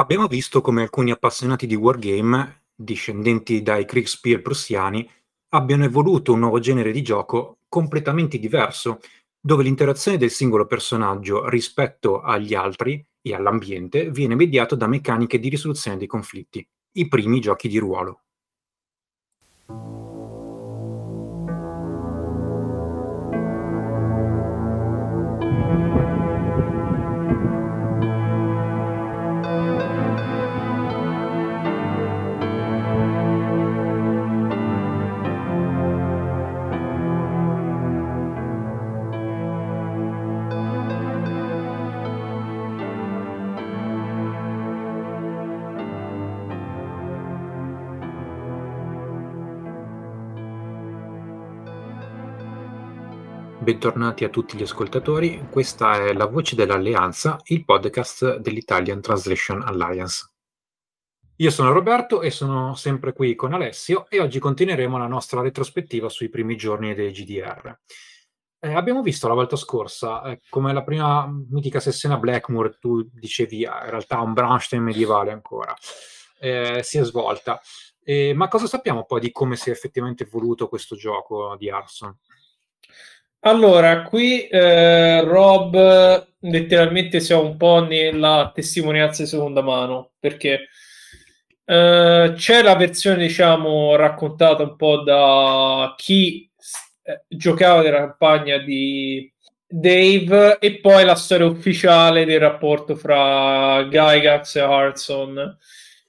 Abbiamo visto come alcuni appassionati di wargame, discendenti dai Kriegspiel prussiani, abbiano evoluto un nuovo genere di gioco completamente diverso, dove l'interazione del singolo personaggio rispetto agli altri e all'ambiente viene mediato da meccaniche di risoluzione dei conflitti, i primi giochi di ruolo. Bentornati a tutti gli ascoltatori, questa è La Voce dell'Alleanza, il podcast dell'Italian Translation Alliance. Io sono Roberto e sono sempre qui con Alessio e oggi continueremo la nostra retrospettiva sui primi giorni dei GDR. Eh, abbiamo visto la volta scorsa eh, come la prima mitica sessione a Blackmoor, tu dicevi ah, in realtà un Braunstein medievale ancora, eh, si è svolta. ma cosa sappiamo poi di come si è effettivamente evoluto questo gioco di Arson? Allora, qui eh, Rob letteralmente siamo un po' nella testimonianza di seconda mano, perché eh, c'è la versione, diciamo, raccontata un po' da chi eh, giocava nella campagna di Dave e poi la storia ufficiale del rapporto fra Gygax e Hartson.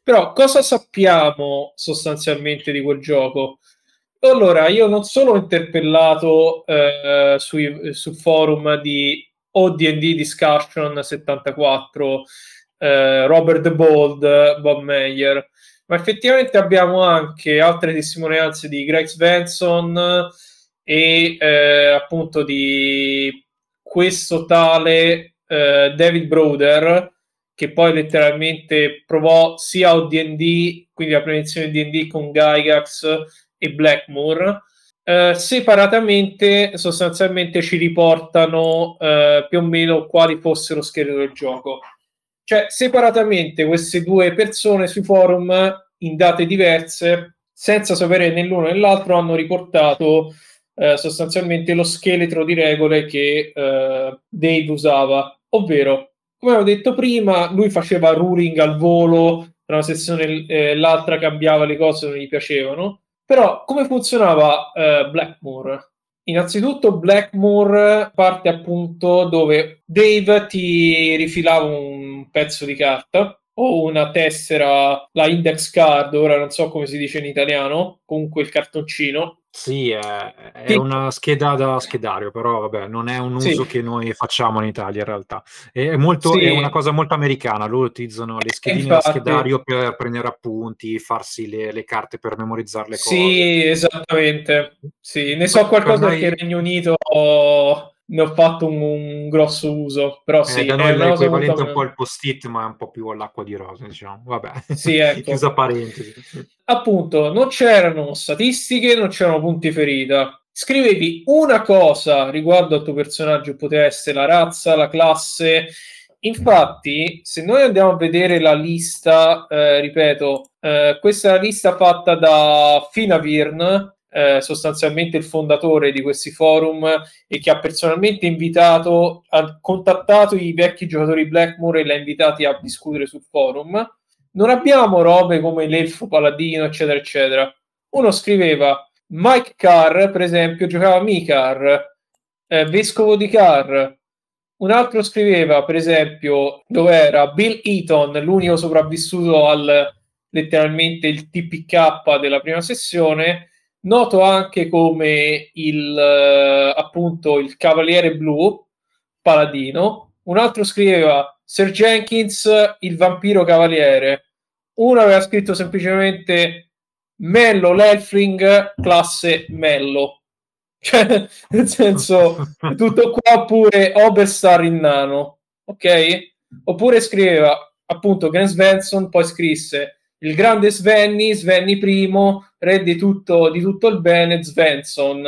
Però cosa sappiamo sostanzialmente di quel gioco? Allora, io non solo ho interpellato eh, sui, sul forum di ODD Discussion 74 eh, Robert The Bold, Bob Meyer, ma effettivamente abbiamo anche altre testimonianze di Greg Svensson e eh, appunto di questo tale eh, David Broder che poi letteralmente provò sia ODD, quindi la prevenzione di D&D con Gygax e Blackmore, eh, separatamente sostanzialmente ci riportano eh, più o meno quali fossero lo scheletro del gioco. Cioè, separatamente queste due persone sui forum in date diverse, senza sapere né l'uno né l'altro, hanno riportato eh, sostanzialmente lo scheletro di regole che eh, Dave usava, ovvero, come avevo detto prima, lui faceva ruling al volo, tra una sessione e l'altra cambiava le cose non gli piacevano però come funzionava eh, Blackmore? Innanzitutto Blackmore parte appunto dove Dave ti rifilava un pezzo di carta o una tessera, la index card, ora non so come si dice in italiano, comunque il cartoncino, sì, è, è una scheda da schedario, però vabbè, non è un uso sì. che noi facciamo in Italia in realtà. È, molto, sì. è una cosa molto americana, loro utilizzano le schedine Infatti. da schedario per prendere appunti, farsi le, le carte per memorizzare le cose. Sì, esattamente. Sì, ne so qualcosa noi... che il Regno Unito ne ho fatto un, un grosso uso, però eh, sì, da noi è l'equivalente un po' il post-it, ma è un po' più all'acqua di rosa, diciamo. Vabbè, sì, ecco. chiusa parentesi. Appunto, non c'erano statistiche, non c'erano punti ferita. Scrivevi una cosa riguardo al tuo personaggio, poteva essere la razza, la classe. Infatti, se noi andiamo a vedere la lista, eh, ripeto, eh, questa è la lista fatta da Finavirn, eh, sostanzialmente il fondatore di questi forum e che ha personalmente invitato, ha contattato i vecchi giocatori Blackmore e li ha invitati a discutere sul forum. Non abbiamo robe come l'elfo paladino, eccetera, eccetera. Uno scriveva Mike Carr, per esempio, giocava Mikar, eh, vescovo di Carr. Un altro scriveva, per esempio, dove era Bill Eaton, l'unico sopravvissuto al letteralmente il TPK della prima sessione noto anche come il eh, appunto il Cavaliere Blu Paladino. Un altro scriveva Sir Jenkins, il vampiro cavaliere. Uno aveva scritto semplicemente Mello l'Elfling, classe Mello. Cioè, nel senso, tutto qua oppure Oberstar in nano, ok? Oppure scriveva appunto Grant Svensson, poi scrisse il grande Svenny, Svenny primo, re di tutto, di tutto il bene, Svensson.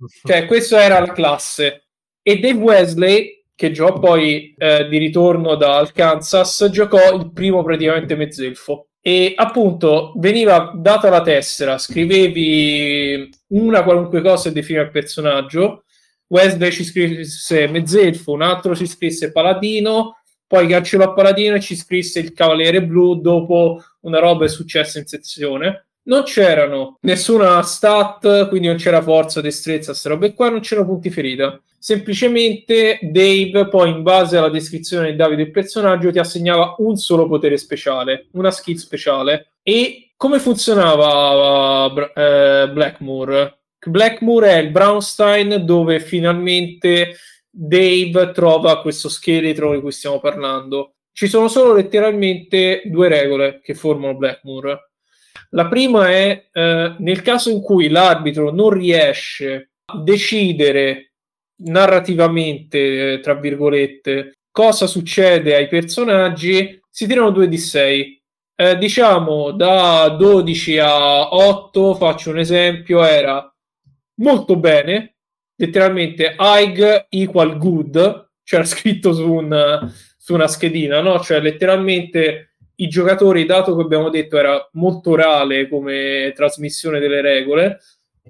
Cioè, questa era la classe. E Dave Wesley, che giocò poi eh, di ritorno dal Kansas, giocò il primo praticamente mezzelfo. E appunto veniva data la tessera, scrivevi una qualunque cosa e definiva il personaggio. Wesley ci scrisse mezzelfo, un altro ci scrisse paladino, poi cancellò paladino e ci scrisse il cavaliere blu dopo una roba è successa in sezione non c'erano nessuna stat, quindi non c'era forza, destrezza, queste robe qua, non c'erano punti ferita. Semplicemente Dave, poi in base alla descrizione di Davide del personaggio, ti assegnava un solo potere speciale, una skill speciale. E come funzionava uh, Blackmoor? Blackmoor è il Brownstein dove finalmente Dave trova questo scheletro di cui stiamo parlando. Ci sono solo letteralmente due regole che formano Blackmoor la prima è eh, nel caso in cui l'arbitro non riesce a decidere narrativamente, eh, tra virgolette, cosa succede ai personaggi, si tirano 2 di 6. Eh, diciamo da 12 a 8, faccio un esempio, era molto bene, letteralmente Aig equal good, c'era scritto su, un, su una schedina, no? Cioè letteralmente i giocatori, dato che abbiamo detto era molto orale come trasmissione delle regole,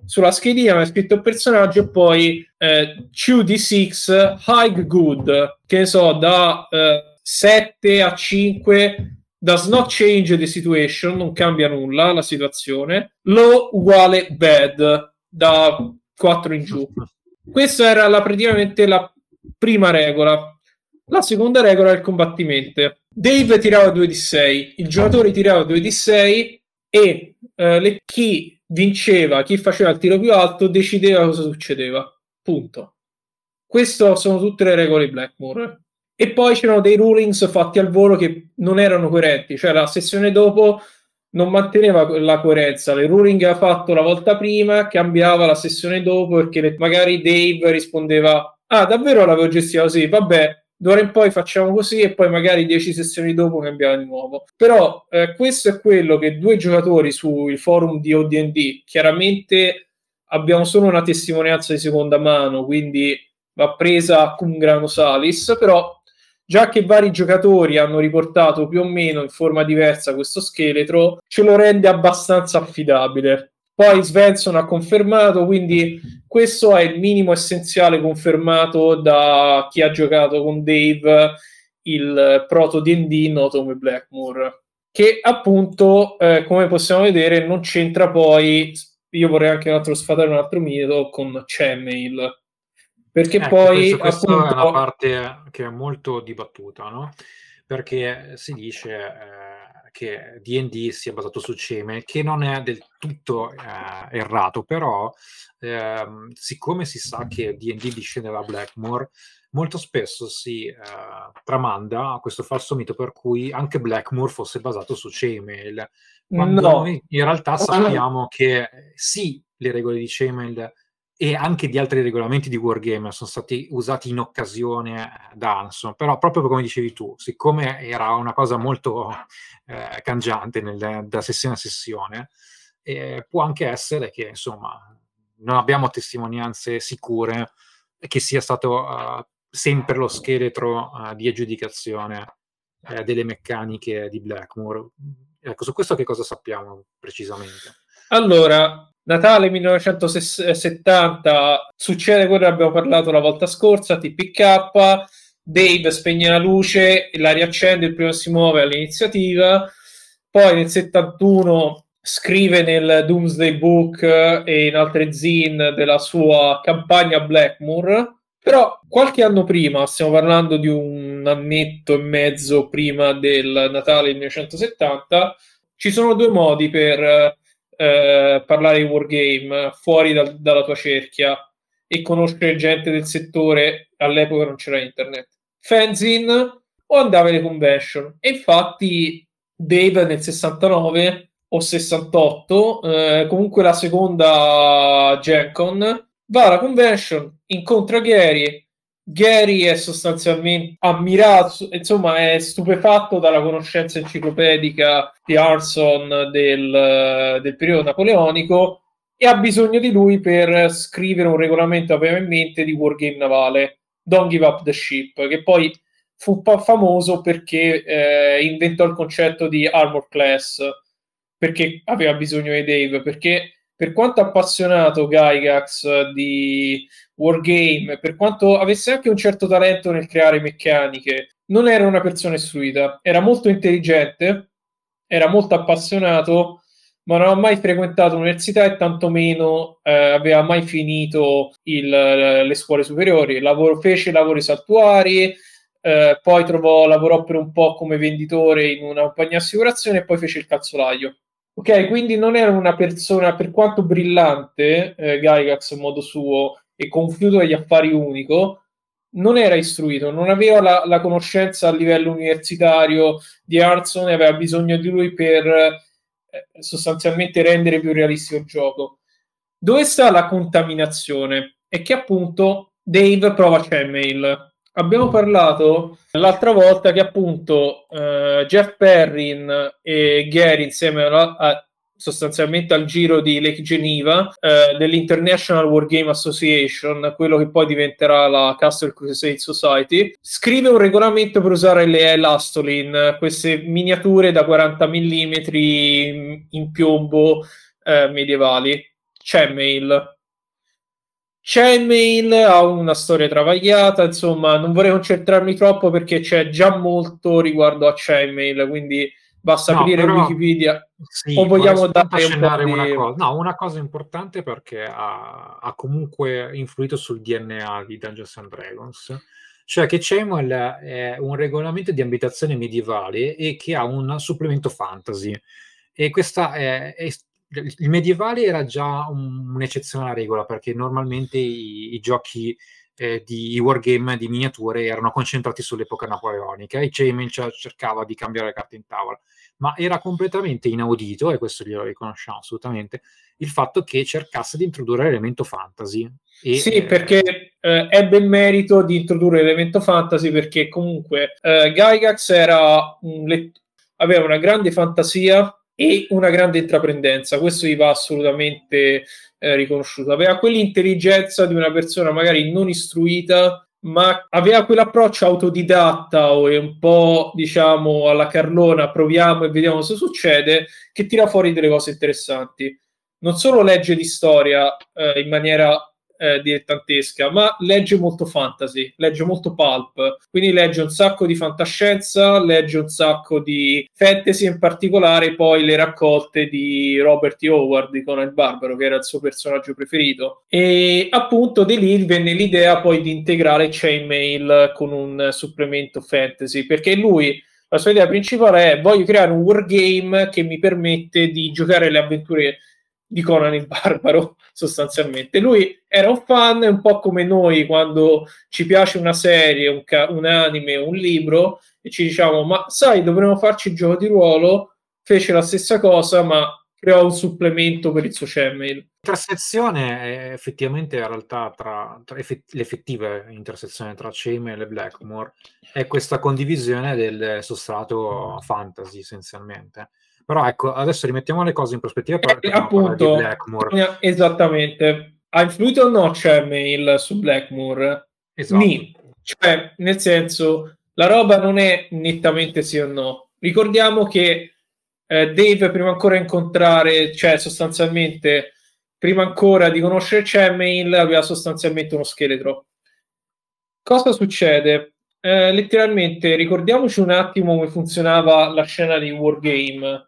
sulla schedina è scritto il personaggio e poi eh, 2d6 high good, che ne so, da eh, 7 a 5 does not change the situation, non cambia nulla la situazione, low uguale bad, da 4 in giù. Questa era la, praticamente la prima regola. La seconda regola è il combattimento. Dave tirava 2 di 6, il giocatore tirava 2 di 6 e eh, le, chi vinceva, chi faceva il tiro più alto decideva cosa succedeva. Punto. Queste sono tutte le regole di Blackmore. E poi c'erano dei rulings fatti al volo che non erano coerenti, cioè la sessione dopo non manteneva la coerenza. Le ruling aveva fatto la volta prima, cambiava la sessione dopo perché magari Dave rispondeva: Ah, davvero l'avevo gestita così? Vabbè, d'ora in poi facciamo così e poi magari 10 sessioni dopo cambiamo di nuovo. Però eh, questo è quello che due giocatori sul forum di ODD, chiaramente abbiamo solo una testimonianza di seconda mano, quindi va presa cum grano salis, però già che vari giocatori hanno riportato più o meno in forma diversa questo scheletro, ce lo rende abbastanza affidabile. Poi Svensson ha confermato, quindi questo è il minimo essenziale confermato da chi ha giocato con Dave il proto D&D noto come Blackmoor che appunto eh, come possiamo vedere non c'entra poi io vorrei anche un altro sfatare un altro mito con Chainmail perché ecco, poi questa appunto... è una parte che è molto dibattuta no? perché si dice eh, che D&D sia basato su Ceme, che non è del tutto eh, errato, però ehm, siccome si sa che D&D discende da Blackmore, molto spesso si eh, tramanda questo falso mito per cui anche Blackmore fosse basato su Cemail, quando no. noi in realtà sappiamo che sì, le regole di Cemail e anche di altri regolamenti di Wargamer sono stati usati in occasione da Anson, però proprio come dicevi tu, siccome era una cosa molto eh, cangiante nel, da sessione a sessione, eh, può anche essere che insomma non abbiamo testimonianze sicure che sia stato uh, sempre lo scheletro uh, di aggiudicazione uh, delle meccaniche di Blackmore. Ecco, su questo che cosa sappiamo precisamente? Allora, Natale 1970 succede quello che abbiamo parlato la volta scorsa, TPK, Dave spegne la luce, la riaccende, il primo si muove all'iniziativa, poi nel 71 scrive nel Doomsday Book e in altre zine della sua campagna Blackmoor, però qualche anno prima, stiamo parlando di un annetto e mezzo prima del Natale 1970, ci sono due modi per eh, parlare di wargame fuori da, dalla tua cerchia e conoscere gente del settore, all'epoca non c'era internet. Fanzine o andava alle convention. E infatti Dave nel 69 o 68, eh, comunque la seconda Gen Con, va alla convention, incontra Gary, Gary è sostanzialmente ammirato, insomma, è stupefatto dalla conoscenza enciclopedica di Arson del, del periodo napoleonico e ha bisogno di lui per scrivere un regolamento, aveva in mente, di wargame navale. Don't Give Up the Ship, che poi fu famoso perché eh, inventò il concetto di Armor Class, perché aveva bisogno di Dave, perché per quanto appassionato Gygax di Wargame, per quanto avesse anche un certo talento nel creare meccaniche, non era una persona istruita, era molto intelligente, era molto appassionato, ma non ha mai frequentato l'università e tantomeno eh, aveva mai finito il, le scuole superiori. Lavoro, fece lavori saltuari, eh, poi trovò, lavorò per un po' come venditore in una compagnia assicurazione e poi fece il calzolaio. Ok, quindi non era una persona, per quanto brillante, eh, Gygax in modo suo e confiuto degli affari unico, non era istruito, non aveva la, la conoscenza a livello universitario di Arson e aveva bisogno di lui per eh, sostanzialmente rendere più realistico il gioco. Dove sta la contaminazione? È che appunto Dave prova Chemail. Abbiamo parlato l'altra volta che appunto eh, Jeff Perrin e Gary insieme a, a sostanzialmente al giro di Lake Geneva eh, dell'International Wargame Association, quello che poi diventerà la Castle Crusade Society, scrive un regolamento per usare le Elastolin, queste miniature da 40 mm in piombo eh, medievali. C'è mail. C'è mail, ha una storia travagliata, insomma, non vorrei concentrarmi troppo perché c'è già molto riguardo a Chainmail, quindi basta no, aprire però, Wikipedia sì, o vogliamo dare un una di... cosa. No, una cosa importante perché ha, ha, comunque influito sul DNA di Dungeons and Dragons cioè che CEMOL è un regolamento di abitazione medievale e che ha un supplemento fantasy e questa è, è il medievale era già un, un'eccezione alla regola perché normalmente i, i giochi eh, di wargame di miniature erano concentrati sull'epoca napoleonica e Chainmail cercava di cambiare le carte in tavola, ma era completamente inaudito, e questo glielo riconosciamo assolutamente, il fatto che cercasse di introdurre l'elemento fantasy. E, sì, eh, perché eh, ebbe il merito di introdurre l'elemento fantasy perché comunque eh, Gygax era un let- aveva una grande fantasia e una grande intraprendenza, questo gli va assolutamente eh, riconosciuto. Aveva quell'intelligenza di una persona magari non istruita, ma aveva quell'approccio autodidatta o un po' diciamo alla carlona, proviamo e vediamo cosa succede, che tira fuori delle cose interessanti. Non solo legge di storia eh, in maniera eh, dilettantesca, ma legge molto fantasy, legge molto pulp, quindi legge un sacco di fantascienza, legge un sacco di fantasy, in particolare poi le raccolte di Robert. Howard di Conan il Barbaro, che era il suo personaggio preferito. E appunto di lì venne l'idea poi di integrare Chainmail con un supplemento fantasy, perché lui la sua idea principale è voglio creare un wargame che mi permette di giocare le avventure di Conan il Barbaro, sostanzialmente. Lui era un fan, un po' come noi quando ci piace una serie, un, ca- un anime, un libro, e ci diciamo, ma sai, dovremmo farci il gioco di ruolo, fece la stessa cosa, ma creò un supplemento per il suo channel. Intersezione effettivamente in realtà tra, tra effett- l'effettiva intersezione tra Chainmail e Blackmore è questa condivisione del sostrato fantasy essenzialmente però ecco, adesso rimettiamo le cose in prospettiva eh, appunto, Blackmore. Esattamente. Ha influito o no Chairmail su Blackmore? Esatto. Ni. Cioè, nel senso, la roba non è nettamente sì o no. Ricordiamo che eh, Dave, prima ancora di incontrare, cioè sostanzialmente, prima ancora di conoscere Chairmail, aveva sostanzialmente uno scheletro. Cosa succede? Eh, letteralmente, ricordiamoci un attimo come funzionava la scena di Wargame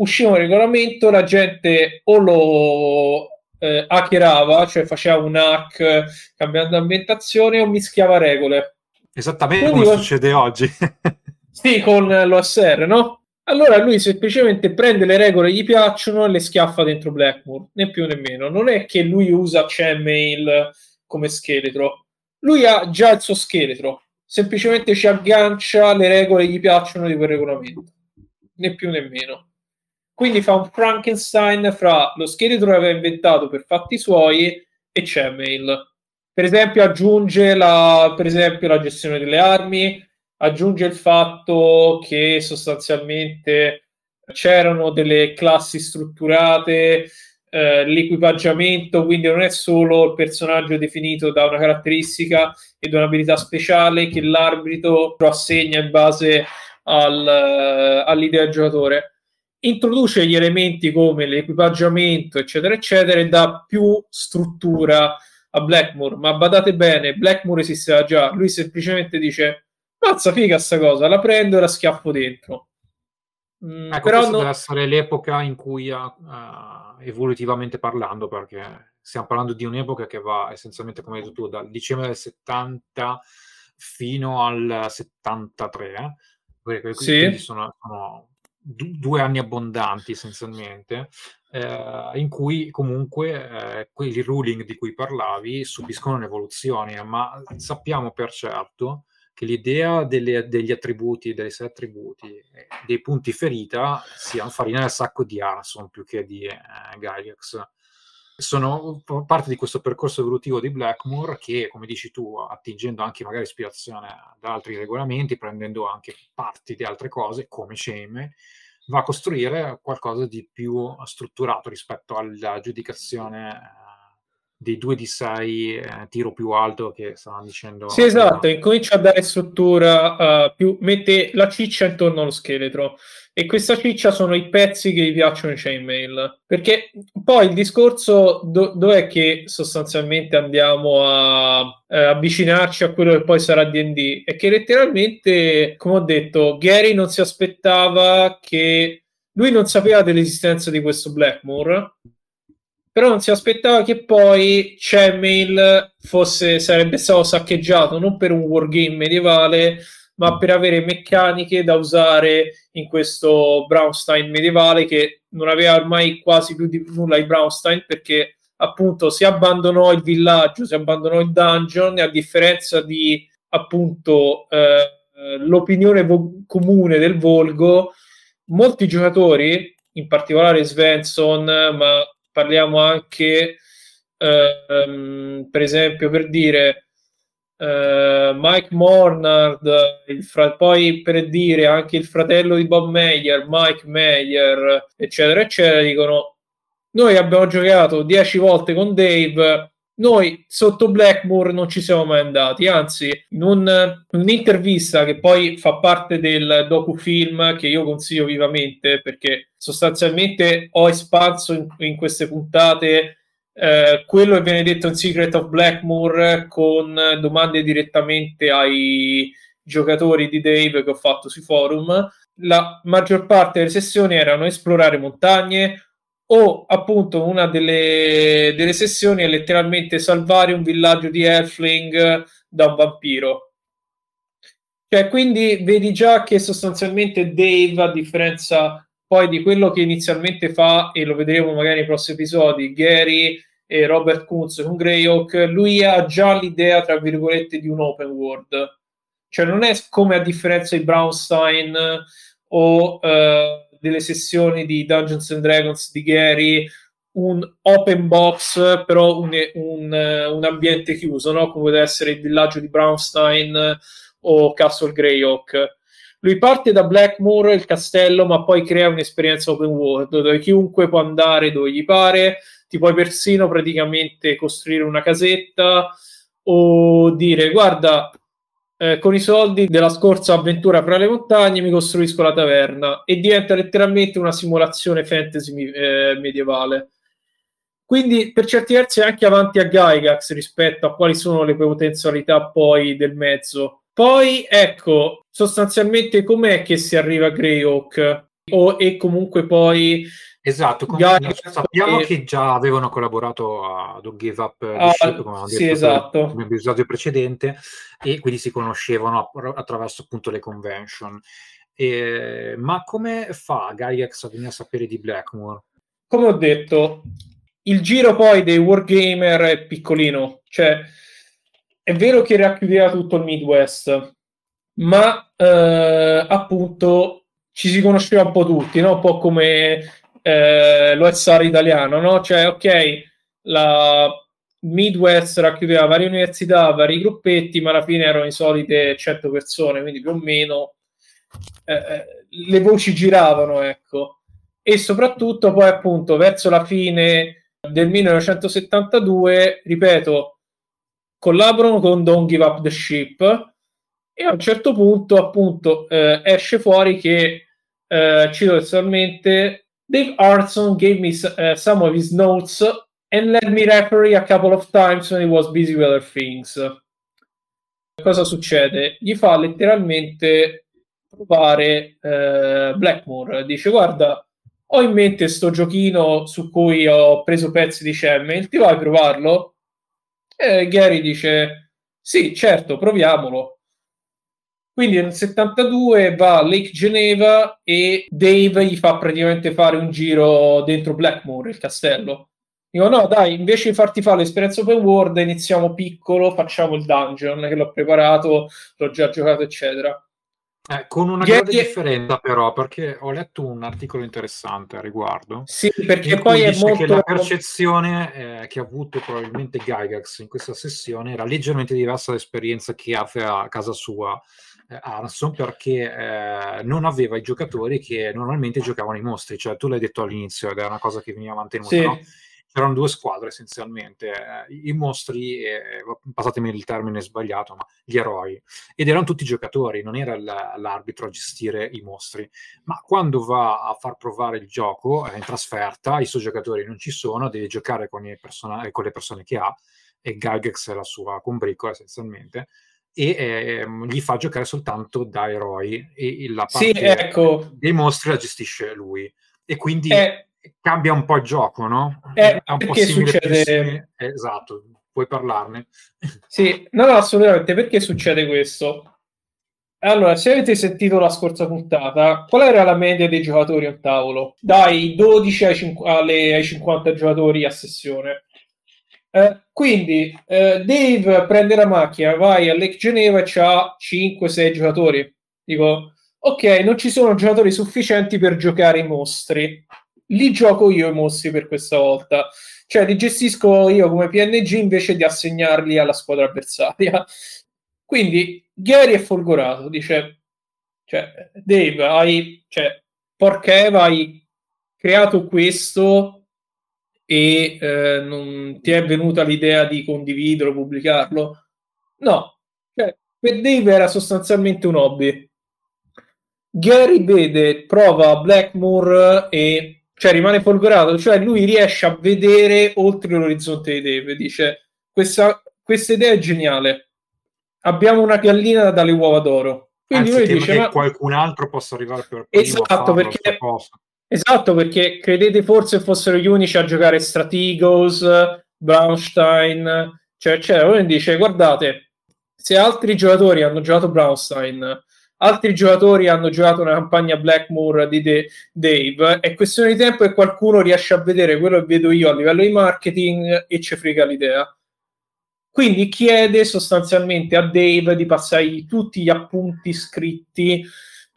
usciva un regolamento, la gente o lo eh, hackerava, cioè faceva un hack cambiando ambientazione o mischiava regole. Esattamente Quindi, come succede oggi. sì, con l'OSR, no? Allora lui semplicemente prende le regole che gli piacciono e le schiaffa dentro Blackmoor, né più né meno. Non è che lui usa Chainmail come scheletro. Lui ha già il suo scheletro, semplicemente ci aggancia le regole che gli piacciono di quel regolamento, né più né meno. Quindi fa un Frankenstein fra lo scheletro che aveva inventato per fatti suoi e Chemail. Per esempio, aggiunge la, per esempio, la gestione delle armi, aggiunge il fatto che sostanzialmente c'erano delle classi strutturate eh, l'equipaggiamento, quindi non è solo il personaggio definito da una caratteristica e da un'abilità speciale che l'arbitro assegna in base al, uh, all'idea del giocatore. Introduce gli elementi come l'equipaggiamento, eccetera, eccetera, e dà più struttura a Blackmore. Ma badate bene, Blackmore esisteva già, lui semplicemente dice: Mazza figa sta cosa, la prendo e la schiaffo dentro. Mm, ecco, però non... deve essere l'epoca in cui uh, evolutivamente parlando, perché stiamo parlando di un'epoca che va essenzialmente, come hai detto tu, dal dicembre del 70 fino al 73, eh? sì. sono, sono due anni abbondanti essenzialmente, eh, in cui comunque eh, quei ruling di cui parlavi subiscono un'evoluzione, ma sappiamo per certo che l'idea delle, degli attributi, dei sei attributi, dei punti ferita sia farina nel sacco di Arson più che di eh, Gygax. Sono parte di questo percorso evolutivo di Blackmore che, come dici tu, attingendo anche magari ispirazione da altri regolamenti, prendendo anche parti di altre cose, come Shame, va a costruire qualcosa di più strutturato rispetto alla giudicazione eh, dei 2 di 6 eh, tiro più alto che stavano dicendo. Sì, esatto, incomincia a dare struttura, uh, più, mette la ciccia intorno allo scheletro e questa ciccia sono i pezzi che gli piacciono in chainmail. Perché poi il discorso do- dov'è che sostanzialmente andiamo a eh, avvicinarci a quello che poi sarà DD? È che letteralmente, come ho detto, Gary non si aspettava che lui non sapeva dell'esistenza di questo Blackmore però non si aspettava che poi Chainmail fosse, sarebbe stato saccheggiato non per un wargame medievale, ma per avere meccaniche da usare in questo Brownstein medievale che non aveva ormai quasi più di nulla di Brownstein perché appunto si abbandonò il villaggio, si abbandonò il dungeon e a differenza di appunto eh, l'opinione vo- comune del Volgo, molti giocatori, in particolare Svensson, ma parliamo anche, ehm, per esempio, per dire eh, Mike Mornard, fra- poi per dire anche il fratello di Bob Meyer, Mike Meyer, eccetera, eccetera, dicono noi abbiamo giocato dieci volte con Dave, noi sotto Blackmore non ci siamo mai andati, anzi, in, un, un'intervista che poi fa parte del docufilm che io consiglio vivamente perché sostanzialmente ho espanso in, in queste puntate eh, quello che viene detto in Secret of Blackmore con domande direttamente ai giocatori di Dave che ho fatto sui forum. La maggior parte delle sessioni erano esplorare montagne, o appunto una delle, delle, sessioni è letteralmente salvare un villaggio di Elfling da un vampiro. Cioè, quindi vedi già che sostanzialmente Dave, a differenza poi di quello che inizialmente fa, e lo vedremo magari nei prossimi episodi, Gary e Robert Kunz con Greyhawk, lui ha già l'idea, tra virgolette, di un open world. Cioè, non è come a differenza di Brownstein o... Uh, delle sessioni di Dungeons and Dragons di Gary un open box, però un, un, un ambiente chiuso, no? come deve essere il villaggio di Brownstein o Castle Greyhawk. Lui parte da Blackmoor, il castello, ma poi crea un'esperienza open world dove chiunque può andare dove gli pare, ti puoi persino praticamente costruire una casetta o dire guarda eh, con i soldi della scorsa avventura fra le montagne mi costruisco la taverna e diventa letteralmente una simulazione fantasy eh, medievale. Quindi per certi versi è anche avanti a Gygax rispetto a quali sono le potenzialità poi del mezzo. Poi ecco, sostanzialmente com'è che si arriva a Greyhawk? O, e comunque poi Esatto, Gaia, sappiamo e... che già avevano collaborato a Don't Give Up the ah, Ship, come sì, detto esatto. nell'episodio precedente, e quindi si conoscevano attraverso appunto le convention. E, ma come fa Gaiax a venire a sapere di Blackmore? Come ho detto, il giro poi dei wargamer è piccolino, cioè è vero che racchiudeva tutto il Midwest, ma eh, appunto ci si conosceva un po' tutti, no? un po' come eh, l'OSR italiano, no? Cioè, ok, la Midwest racchiudeva varie università, vari gruppetti, ma alla fine erano i solite 100 persone, quindi più o meno eh, eh, le voci giravano, ecco. E soprattutto poi appunto verso la fine del 1972, ripeto, collaborano con Don't Give Up the Ship e a un certo punto appunto eh, esce fuori che eh, cito testualmente Dave Arson gave me uh, some of his notes and let me referee a couple of times when he was busy with other things. Cosa succede? Gli fa letteralmente provare eh, Blackmore. Dice: Guarda, ho in mente sto giochino su cui ho preso pezzi di Shemmel, ti vai a provarlo? E Gary dice: Sì, certo, proviamolo. Quindi nel 72 va a Lake Geneva e Dave gli fa praticamente fare un giro dentro Blackmore, il castello. Dico, no, dai, invece di farti fare l'esperienza open world, iniziamo piccolo, facciamo il dungeon che l'ho preparato, l'ho già giocato, eccetera. Eh, con una grande differenza però, perché ho letto un articolo interessante a riguardo. Sì, perché poi è molto... che la percezione eh, che ha avuto probabilmente Gygax in questa sessione era leggermente diversa dall'esperienza che ha a casa sua Arson perché eh, non aveva i giocatori che normalmente giocavano i mostri, cioè tu l'hai detto all'inizio ed è una cosa che veniva mantenuta, sì. no? C'erano due squadre essenzialmente, eh, i mostri, eh, passatemi il termine sbagliato, ma gli eroi, ed erano tutti giocatori, non era l'arbitro a gestire i mostri, ma quando va a far provare il gioco in trasferta, i suoi giocatori non ci sono, deve giocare con, person- con le persone che ha, e Gygax è la sua combricola essenzialmente, e eh, gli fa giocare soltanto da eroi e la parte sì, ecco. dei mostri la gestisce lui e quindi eh, cambia un po' il gioco no? Eh, è un po' succede esatto puoi parlarne sì no no assolutamente perché succede questo allora, se avete sentito la scorsa puntata, qual era la media dei giocatori a tavolo? Dai 12 ai, 5, alle, ai 50 giocatori a sessione. Eh, quindi eh, Dave prende la macchina, vai a Lake Geneva c'ha 5-6 giocatori. Dico, ok, non ci sono giocatori sufficienti per giocare i mostri. Li gioco io i mostri per questa volta. Cioè, li gestisco io come PNG invece di assegnarli alla squadra avversaria. Quindi Gary è folgorato, dice, cioè, Dave, hai, cioè, porca Eva, hai creato questo e eh, non ti è venuta l'idea di condividerlo, pubblicarlo? No, cioè, per Dave era sostanzialmente un hobby. Gary vede, prova Blackmore e cioè rimane folgorato, cioè lui riesce a vedere oltre l'orizzonte di Dave, dice questa, questa idea è geniale, abbiamo una gallina dalle uova d'oro. Quindi Anzi, lui dice, ma... qualcun altro possa arrivare per primo esatto, perché Esatto, perché credete forse fossero gli unici a giocare Strategos, Braunstein, cioè, cioè uno dice guardate, se altri giocatori hanno giocato Braunstein, altri giocatori hanno giocato una campagna Blackmore di De- Dave, è questione di tempo che qualcuno riesce a vedere quello che vedo io a livello di marketing e ci frega l'idea. Quindi chiede sostanzialmente a Dave di passare tutti gli appunti scritti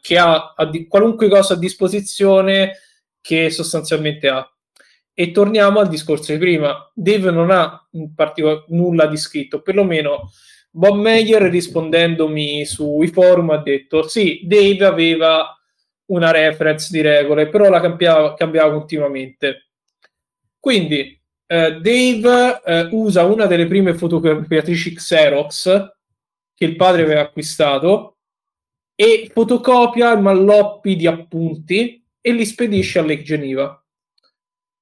che ha di- qualunque cosa a disposizione che sostanzialmente ha. E torniamo al discorso di prima. Dave non ha in particolare nulla di scritto, perlomeno Bob Meyer rispondendomi sui forum ha detto sì, Dave aveva una reference di regole, però la cambiava, cambiava continuamente. Quindi eh, Dave eh, usa una delle prime fotocopiatrici Xerox che il padre aveva acquistato e fotocopia il malloppi di appunti e li spedisce a Lake Geneva.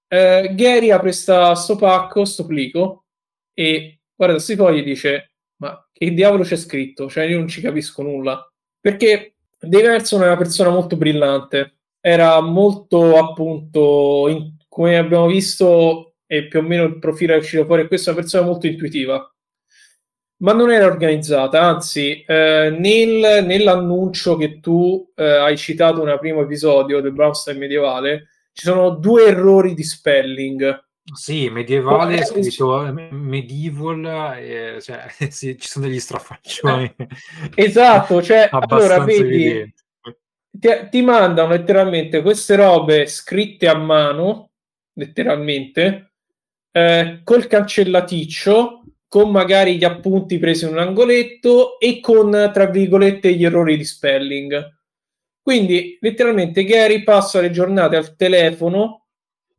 Eh, Gary apre sta, sto pacco, sto plico e guarda questi fogli e dice ma che diavolo c'è scritto? Cioè io non ci capisco nulla. Perché Deverson è una persona molto brillante, era molto appunto, in, come abbiamo visto e più o meno il profilo è uscito fuori, questa persona molto intuitiva ma non era organizzata, anzi, eh, nel, nell'annuncio che tu eh, hai citato nel primo episodio del Brownstein medievale, ci sono due errori di spelling. Sì, medievale è scritto eh, medieval, eh, cioè, sì, ci sono degli strafaccioni. esatto, cioè, allora vedi, ti, ti, mandano letteralmente queste robe scritte a mano, letteralmente, eh, col cancellaticcio con magari gli appunti presi in un angoletto e con, tra virgolette, gli errori di spelling. Quindi, letteralmente, Gary passa le giornate al telefono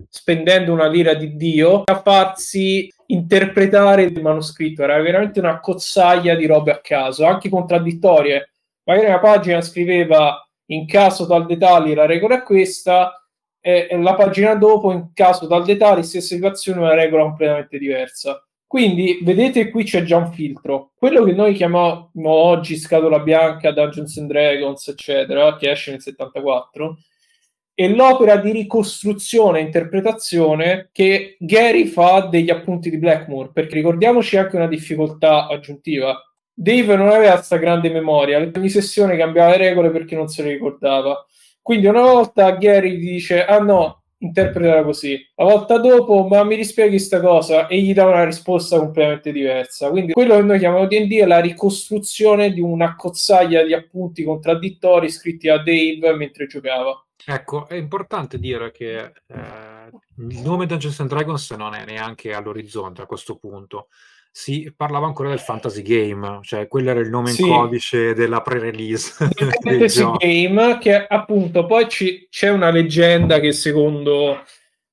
spendendo una lira di Dio a farsi interpretare il manoscritto. Era veramente una cozzaglia di robe a caso, anche contraddittorie. Magari una pagina scriveva in caso tal dettaglio la regola è questa, e la pagina dopo, in caso tal dettaglio, stessa situazione, una regola completamente diversa. Quindi vedete qui c'è già un filtro. Quello che noi chiamiamo oggi scatola bianca, Dungeons and Dragons, eccetera, che esce nel 74, è l'opera di ricostruzione e interpretazione che Gary fa degli appunti di Blackmore, perché ricordiamoci anche una difficoltà aggiuntiva. Dave non aveva questa grande memoria, ogni sessione cambiava le regole perché non se le ricordava. Quindi una volta Gary dice, ah no, interpretala così. La volta dopo, ma mi rispieghi questa cosa e gli dà una risposta completamente diversa. Quindi quello che noi chiamiamo D&D è la ricostruzione di una cozzaglia di appunti contraddittori scritti a Dave mentre giocava. Ecco, è importante dire che eh, il nome Dungeons and Dragons non è neanche all'orizzonte a questo punto. Si parlava ancora del fantasy game, cioè quello era il nome sì. in codice della pre-release. Il fantasy game, che appunto poi ci, c'è una leggenda che secondo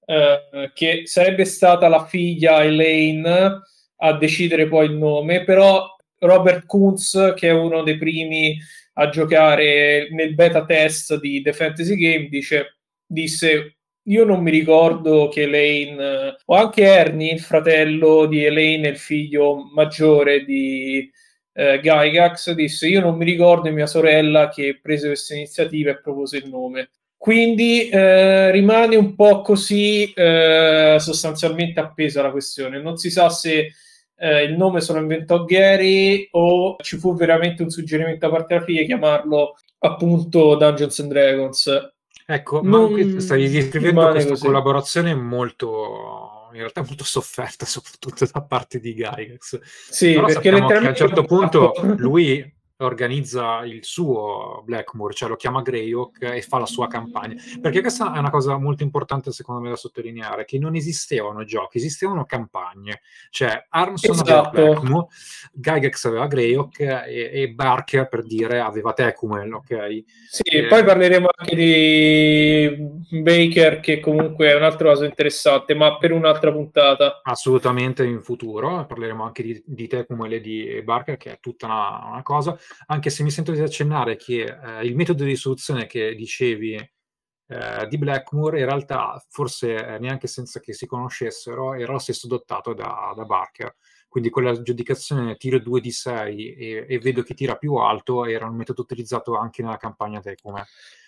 eh, che sarebbe stata la figlia Elaine a decidere poi il nome, però Robert Kuntz, che è uno dei primi a giocare nel beta test di The Fantasy Game, dice, disse io non mi ricordo che Elaine, o anche Ernie, il fratello di Elaine, il figlio maggiore di eh, Gygax, disse: Io non mi ricordo mia sorella che prese questa iniziativa e propose il nome. Quindi eh, rimane un po' così eh, sostanzialmente appesa la questione. Non si sa se eh, il nome se lo inventò Gary o ci fu veramente un suggerimento da parte della figlia chiamarlo appunto Dungeons and Dragons. Ecco, non ma stavi descrivendo questa così. collaborazione molto, in realtà molto sofferta, soprattutto da parte di Gygax. Sì, Però perché letteralmente... a un certo punto lui organizza il suo Blackmoor, cioè lo chiama Greyhawk e fa la sua campagna. Perché questa è una cosa molto importante secondo me da sottolineare, che non esistevano giochi, esistevano campagne. Cioè Armstrong esatto. aveva Blackmoor, Gygax aveva Greyhawk e, e, Barker, per dire, aveva Tecumel, ok? Sì, e... poi parleremo anche di Baker, che comunque è un altro caso interessante, ma per un'altra puntata. Assolutamente in futuro, parleremo anche di, di Tecumel e di Barker, che è tutta una, una cosa anche se mi sento di accennare che eh, il metodo di soluzione che dicevi eh, di Blackmore in realtà forse eh, neanche senza che si conoscessero era lo stesso adottato da, da Barker. Quindi quella giudicazione tiro 2 di 6 e, e, vedo che tira più alto era un metodo utilizzato anche nella campagna Tecum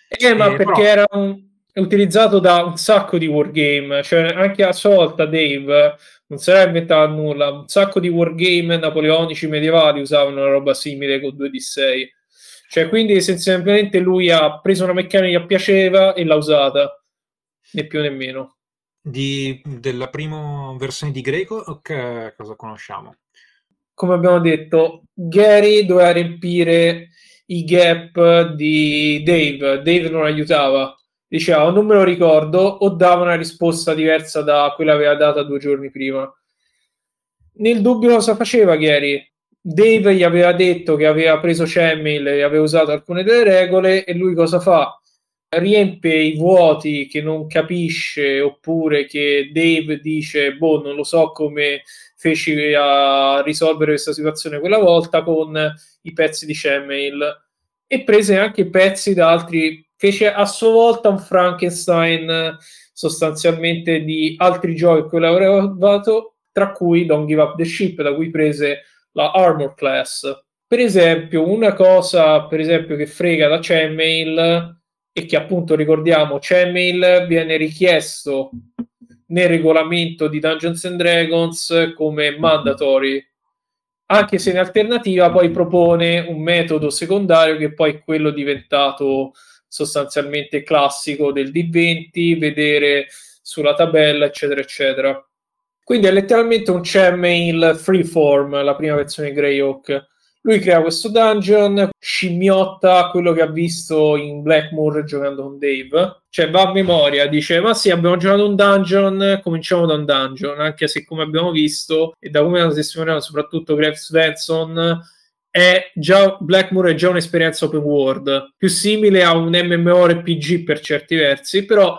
eh, ma perché però... era un, utilizzato da un sacco di wargame cioè anche a sua volta Dave non si era inventato nulla. Un sacco di wargame napoleonici medievali usavano una roba simile con 2D6. Cioè, quindi essenzialmente lui ha preso una meccanica che piaceva e l'ha usata, né più né meno. Di, della prima versione di Greco, che cosa conosciamo? Come abbiamo detto, Gary doveva riempire i gap di Dave. Dave non aiutava diceva non me lo ricordo o dava una risposta diversa da quella che aveva data due giorni prima. Nel dubbio cosa faceva Gary? Dave gli aveva detto che aveva preso Chemil e aveva usato alcune delle regole e lui cosa fa? Riempie i vuoti che non capisce oppure che Dave dice boh non lo so come feci a risolvere questa situazione quella volta con i pezzi di Chemil e prese anche pezzi da altri fece a sua volta un Frankenstein sostanzialmente di altri giochi che aveva lavorato, tra cui Don't Give Up the Ship, da cui prese la Armor Class. Per esempio, una cosa per esempio, che frega da Chainmail e che appunto ricordiamo, Chainmail viene richiesto nel regolamento di Dungeons and Dragons come mandatory anche se in alternativa poi propone un metodo secondario che poi è quello diventato sostanzialmente classico del D20, vedere sulla tabella, eccetera, eccetera. Quindi è letteralmente un Chainmail freeform, la prima versione di Greyhawk. Lui crea questo dungeon, scimmiotta quello che ha visto in Blackmoor giocando con Dave. Cioè va a memoria, dice ma sì abbiamo giocato un dungeon, cominciamo da un dungeon, anche se come abbiamo visto e da come hanno testimoniato soprattutto Graves Svensson, è già Blackmoor è già un'esperienza open world, più simile a un MMORPG per certi versi, però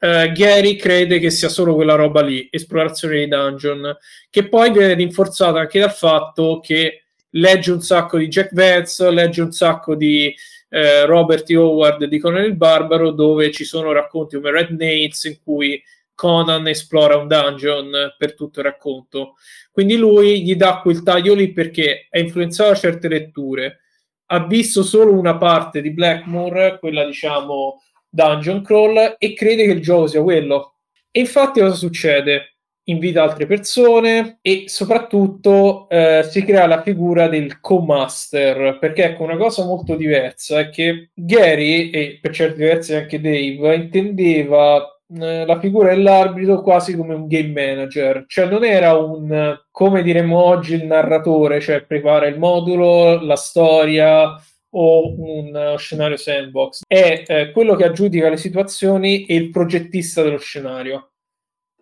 uh, Gary crede che sia solo quella roba lì, esplorazione di dungeon, che poi viene rinforzata anche dal fatto che legge un sacco di Jack Vance, legge un sacco di eh, Robert E. Howard di Conan il Barbaro, dove ci sono racconti come Red Nates in cui Conan esplora un dungeon per tutto il racconto. Quindi lui gli dà quel taglio lì perché è influenzato certe letture. Ha visto solo una parte di Blackmore, quella diciamo dungeon crawl, e crede che il gioco sia quello. E infatti cosa succede? invita altre persone e soprattutto eh, si crea la figura del co-master perché ecco una cosa molto diversa è che Gary e per certi versi anche Dave intendeva la figura dell'arbitro quasi come un game manager. Cioè non era un come diremmo oggi il narratore cioè prepara il modulo la storia o un uh, scenario sandbox. È eh, quello che aggiudica le situazioni e il progettista dello scenario.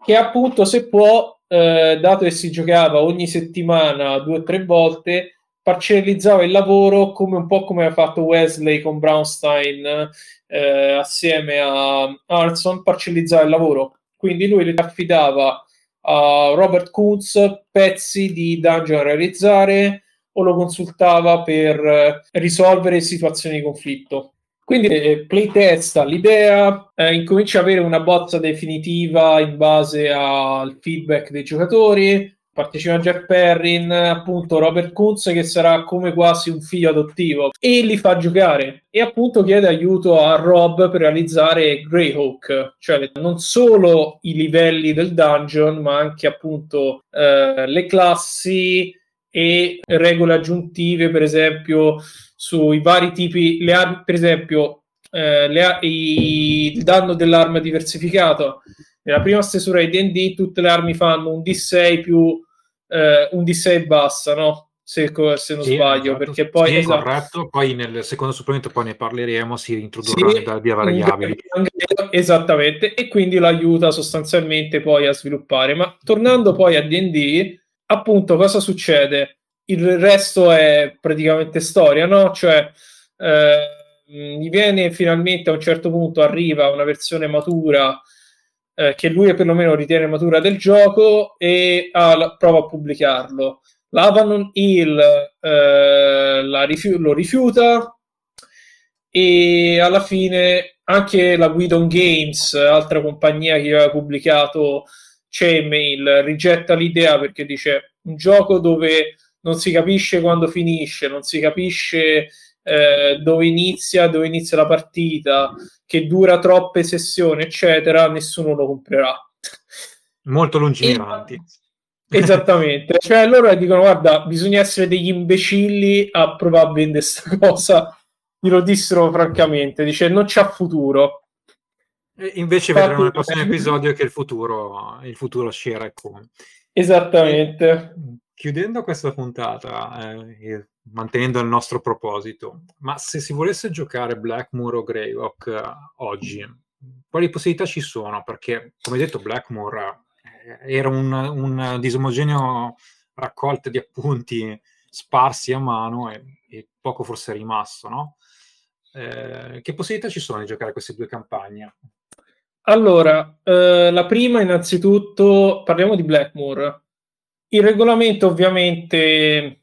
Che appunto se può, eh, dato che si giocava ogni settimana due o tre volte, parcellizzava il lavoro come un po' come ha fatto Wesley con Brownstein eh, assieme a Arson, parcellizzava il lavoro. Quindi lui le affidava a Robert Kuntz pezzi di dungeon da realizzare o lo consultava per eh, risolvere situazioni di conflitto. Quindi eh, playtesta l'idea, eh, incomincia ad avere una bozza definitiva in base al feedback dei giocatori, partecipa Jack Perrin, appunto Robert Kunz che sarà come quasi un figlio adottivo e li fa giocare e appunto chiede aiuto a Rob per realizzare Greyhawk, cioè non solo i livelli del dungeon ma anche appunto eh, le classi e regole aggiuntive per esempio sui vari tipi, le armi, per esempio, eh, le, i, il danno dell'arma diversificato. Nella prima stesura di D&D tutte le armi fanno un D6 più eh, un D6 bassa, no? Se, se non sì, sbaglio, esatto. perché poi... Sì, esatto. corretto, poi nel secondo supplemento poi ne parleremo, si introdurranno sì, da via variabili. Esattamente, e quindi lo aiuta sostanzialmente poi a sviluppare. Ma tornando poi a D&D, appunto cosa succede? il resto è praticamente storia, no? Cioè, eh, gli viene finalmente a un certo punto arriva una versione matura eh, che lui perlomeno ritiene matura del gioco e ah, prova a pubblicarlo. L'Avanon Hill eh, rifiu- lo rifiuta e alla fine anche la Guidon Games, altra compagnia che aveva pubblicato Chainmail, rigetta l'idea perché dice un gioco dove non si capisce quando finisce, non si capisce eh, dove inizia, dove inizia la partita, che dura troppe sessioni, eccetera, nessuno lo comprerà. Molto lungimiranti. Esattamente, cioè loro dicono guarda, bisogna essere degli imbecilli a provare a vendere questa cosa. Glielo dissero francamente, dice non c'ha futuro. E invece Infatti, vedremo nel prossimo episodio che il futuro, il futuro scera come. Esattamente. E chiudendo questa puntata eh, mantenendo il nostro proposito, ma se si volesse giocare Blackmoor o Greyhawk eh, oggi, quali possibilità ci sono? Perché, come detto, Blackmoor eh, era un, un disomogeneo raccolta di appunti sparsi a mano e, e poco forse è rimasto, no? Eh, che possibilità ci sono di giocare queste due campagne? Allora, eh, la prima innanzitutto parliamo di Blackmoor. Il regolamento ovviamente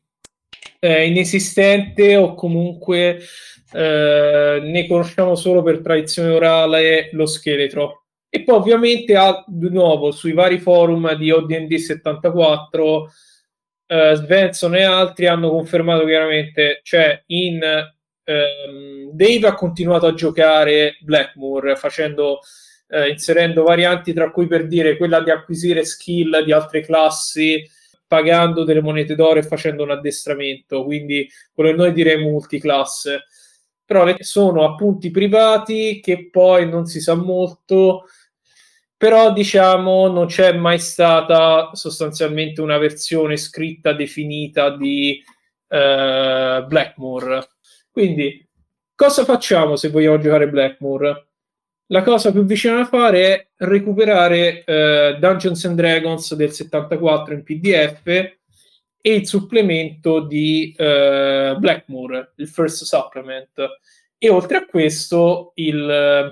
è inesistente o comunque eh, ne conosciamo solo per tradizione orale lo scheletro. E poi ovviamente ha di nuovo sui vari forum di ODD 74 eh, Svensson e altri hanno confermato chiaramente, cioè in ehm, Dave ha continuato a giocare Blackmoor facendo eh, inserendo varianti tra cui per dire quella di acquisire skill di altre classi pagando delle monete d'oro e facendo un addestramento, quindi quello che noi diremo multiclasse. Però sono appunti privati che poi non si sa molto, però diciamo non c'è mai stata sostanzialmente una versione scritta definita di uh, Blackmore. Quindi cosa facciamo se vogliamo giocare Blackmore? La cosa più vicina da fare è recuperare eh, Dungeons and Dragons del 74 in PDF e il supplemento di eh, Blackmoor, il first supplement. E oltre a questo, il,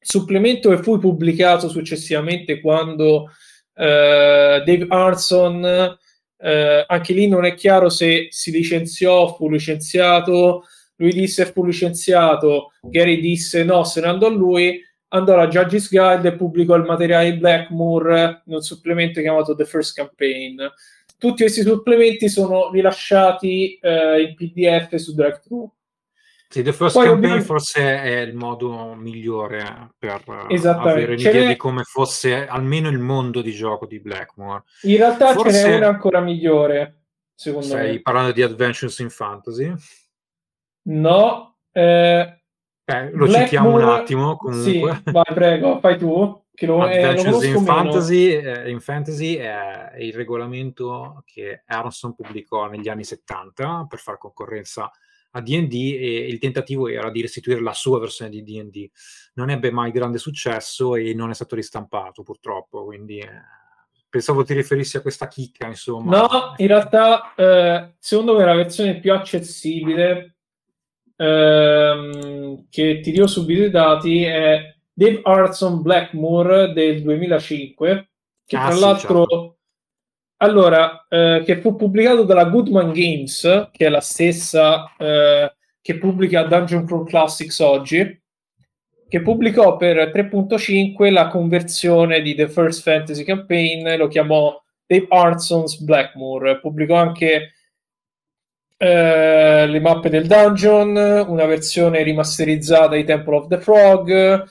supplemento che fu pubblicato successivamente quando eh, Dave Arson, eh, anche lì non è chiaro se si licenziò, fu licenziato, lui disse fu licenziato, Gary disse no, se ne andò lui, andò alla Judges Guide e pubblicò il materiale di Blackmore in un supplemento chiamato The First Campaign. Tutti questi supplementi sono rilasciati eh, in PDF su DriveThru. Sì, The First Poi Campaign ovviamente... forse è il modo migliore per avere un'idea di come fosse almeno il mondo di gioco di Blackmore. In realtà forse... ce n'è una ancora migliore, secondo Stai me. Stai parlando di Adventures in Fantasy? No, eh, eh, lo Blackmore, citiamo un attimo comunque. Sì, vai, prego, fai tu. Che lo, Adventures eh, lo in, fantasy, eh, in Fantasy è il regolamento che Aronson pubblicò negli anni 70 per fare concorrenza a D&D e il tentativo era di restituire la sua versione di D&D. Non ebbe mai grande successo e non è stato ristampato purtroppo, quindi eh, pensavo ti riferissi a questa chicca, insomma. No, in realtà eh, secondo me la versione più accessibile ehm, che ti dio subito i dati è Dave Arson Blackmore del 2005 che ah, tra sì, l'altro certo. allora eh, che fu pubblicato dalla Goodman Games che è la stessa eh, che pubblica Dungeon Crawl Classics oggi che pubblicò per 3.5 la conversione di The First Fantasy Campaign lo chiamò Dave Arson's Blackmore pubblicò anche eh, le mappe del dungeon, una versione rimasterizzata di Temple of the Frog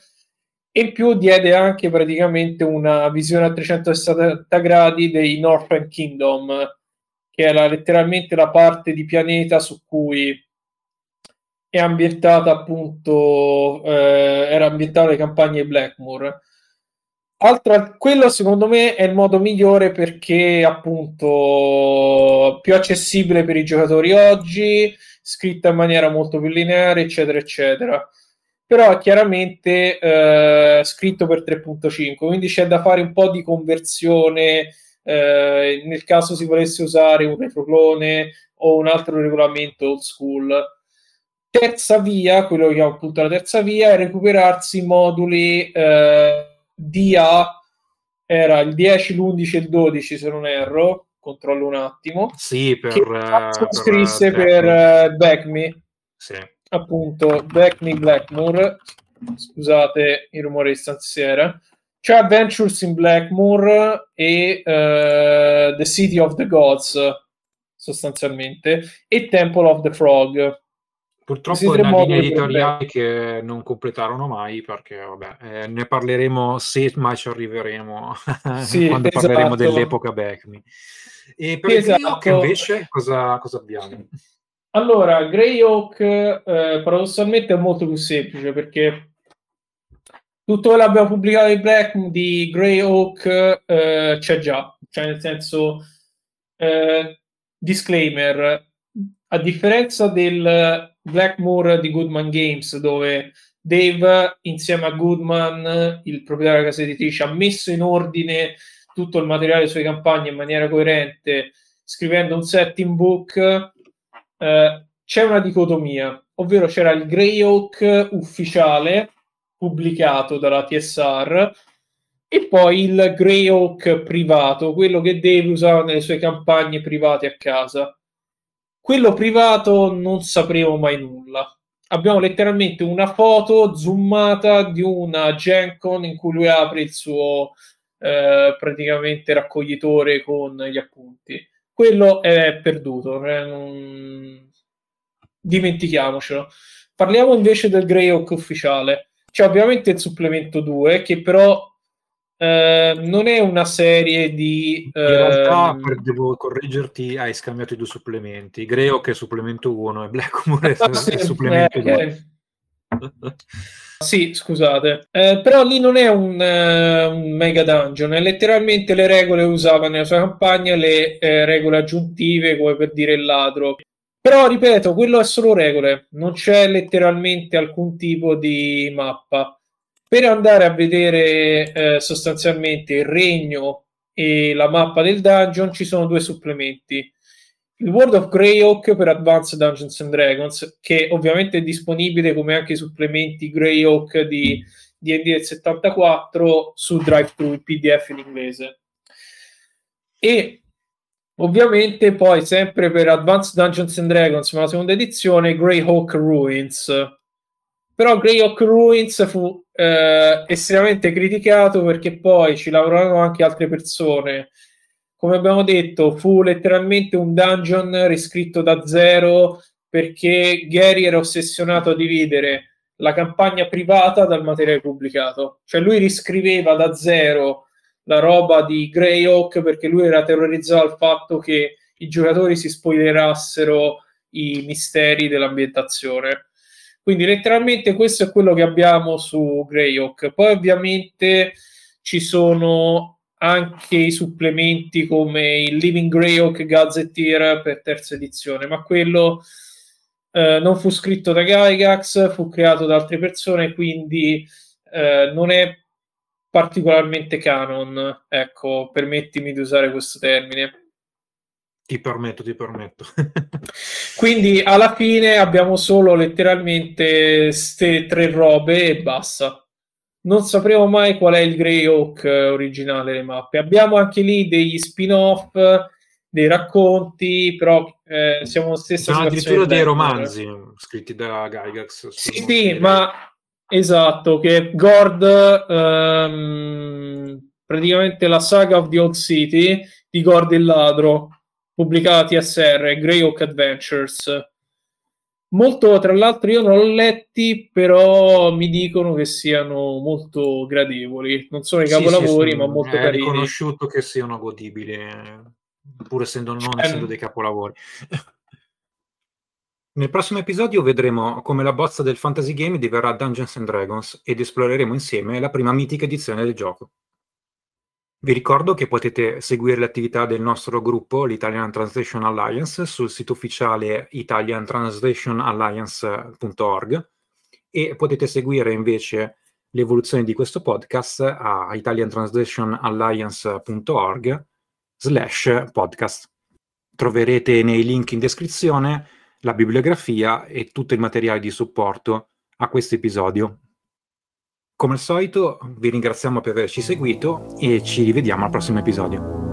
e in più diede anche praticamente una visione a 360 gradi dei Northern Kingdom, che era letteralmente la parte di pianeta su cui è ambientata appunto eh, era ambientata le campagne Blackmore Altra, quello secondo me è il modo migliore perché appunto più accessibile per i giocatori oggi, scritta in maniera molto più lineare, eccetera, eccetera. Però chiaramente eh, scritto per 3.5, quindi c'è da fare un po' di conversione eh, nel caso si volesse usare un retroclone o un altro regolamento old school. Terza via, quello che chiamo appunto la terza via, è recuperarsi moduli eh, DA era il 10, l'11 e il 12 se non erro controllo un attimo sì per, che uh, scrisse per, uh, Back Me sì. appunto Back Me Blackmore scusate il rumore di stanziera. C'è Adventures in Blackmore e uh, The City of the Gods sostanzialmente e Temple of the Frog Purtroppo è una linea editoriale che non completarono mai perché vabbè, eh, ne parleremo se mai ci arriveremo sì, quando esatto. parleremo dell'epoca Backme. E per esatto. Greyhawk invece cosa, cosa, abbiamo? Allora, Greyhawk eh, paradossalmente è molto più semplice perché tutto quello che abbiamo pubblicato di Black di Greyhawk eh, c'è già, cioè nel senso eh, disclaimer a differenza del Blackmore di Goodman Games, dove Dave, insieme a Goodman, il proprietario della casa editrice, ha messo in ordine tutto il materiale delle sue campagne in maniera coerente, scrivendo un setting book, eh, c'è una dicotomia, ovvero c'era il Greyhawk ufficiale pubblicato dalla TSR e poi il Greyhawk privato, quello che Dave usava nelle sue campagne private a casa. Quello privato non sapremo mai nulla. Abbiamo letteralmente una foto zoomata di una Gencon in cui lui apre il suo eh, praticamente raccoglitore con gli appunti. Quello è perduto, eh, non... dimentichiamocelo. Parliamo invece del Greyhawk ufficiale. C'è ovviamente il supplemento 2 che però eh, non è una serie di. In realtà, ehm, per, devo correggerti, hai scambiato i due supplementi. Greo che è supplemento 1 e Blackmore è, sì, è supplemento 2. Eh, sì, scusate, eh, però lì non è un, un, mega dungeon, è letteralmente le regole usava nella sua campagna, le eh, regole aggiuntive, come per dire il ladro. Però ripeto, quello è solo regole, non c'è letteralmente alcun tipo di mappa. Per andare a vedere eh, sostanzialmente il regno e la mappa del dungeon ci sono due supplementi. Il World of Greyhawk per Advanced Dungeons and Dragons, che ovviamente è disponibile come anche i supplementi Greyhawk di D&D del 74 su drive-thru in PDF in inglese. E ovviamente poi sempre per Advanced Dungeons and Dragons, ma la seconda edizione, Greyhawk Ruins. Però Greyhawk Ruins fu eh, estremamente criticato perché poi ci lavorarono anche altre persone. Come abbiamo detto, fu letteralmente un dungeon riscritto da zero perché Gary era ossessionato a dividere la campagna privata dal materiale pubblicato. Cioè lui riscriveva da zero la roba di Greyhawk perché lui era terrorizzato al fatto che i giocatori si spoilerassero i misteri dell'ambientazione. Quindi letteralmente questo è quello che abbiamo su Greyhawk. Poi ovviamente ci sono anche i supplementi come il Living Greyhawk Gazetteer per terza edizione, ma quello eh, non fu scritto da Gygax, fu creato da altre persone, quindi eh, non è particolarmente canon. Ecco, permettimi di usare questo termine. Ti permetto, ti permetto. quindi alla fine abbiamo solo letteralmente queste tre robe e basta. Non sapremo mai qual è il Greyhawk originale delle mappe. Abbiamo anche lì degli spin-off dei racconti, però eh, siamo stessa Sono addirittura dei romanzi scritti da Gygax. Sì, sì, ma esatto, che Gord, ehm, praticamente la saga of the Old City di Gord il ladro, pubblicata TSR, Greyhawk Adventures. Molto, tra l'altro, io non l'ho letti, però mi dicono che siano molto gradevoli. Non sono i capolavori, sì, sì, ma molto è carini. È riconosciuto che siano godibili pur essendo non cioè, essendo dei capolavori. Nel prossimo episodio vedremo come la bozza del fantasy game diverrà Dungeons and Dragons ed esploreremo insieme la prima mitica edizione del gioco. Vi ricordo che potete seguire le attività del nostro gruppo, l'Italian Translation Alliance, sul sito ufficiale italiantranslationalliance.org e potete seguire invece l'evoluzione di questo podcast a italiantranslationalliance.org slash podcast. Troverete nei link in descrizione la bibliografia e tutto il materiale di supporto a questo episodio. Come al solito vi ringraziamo per averci seguito e ci rivediamo al prossimo episodio.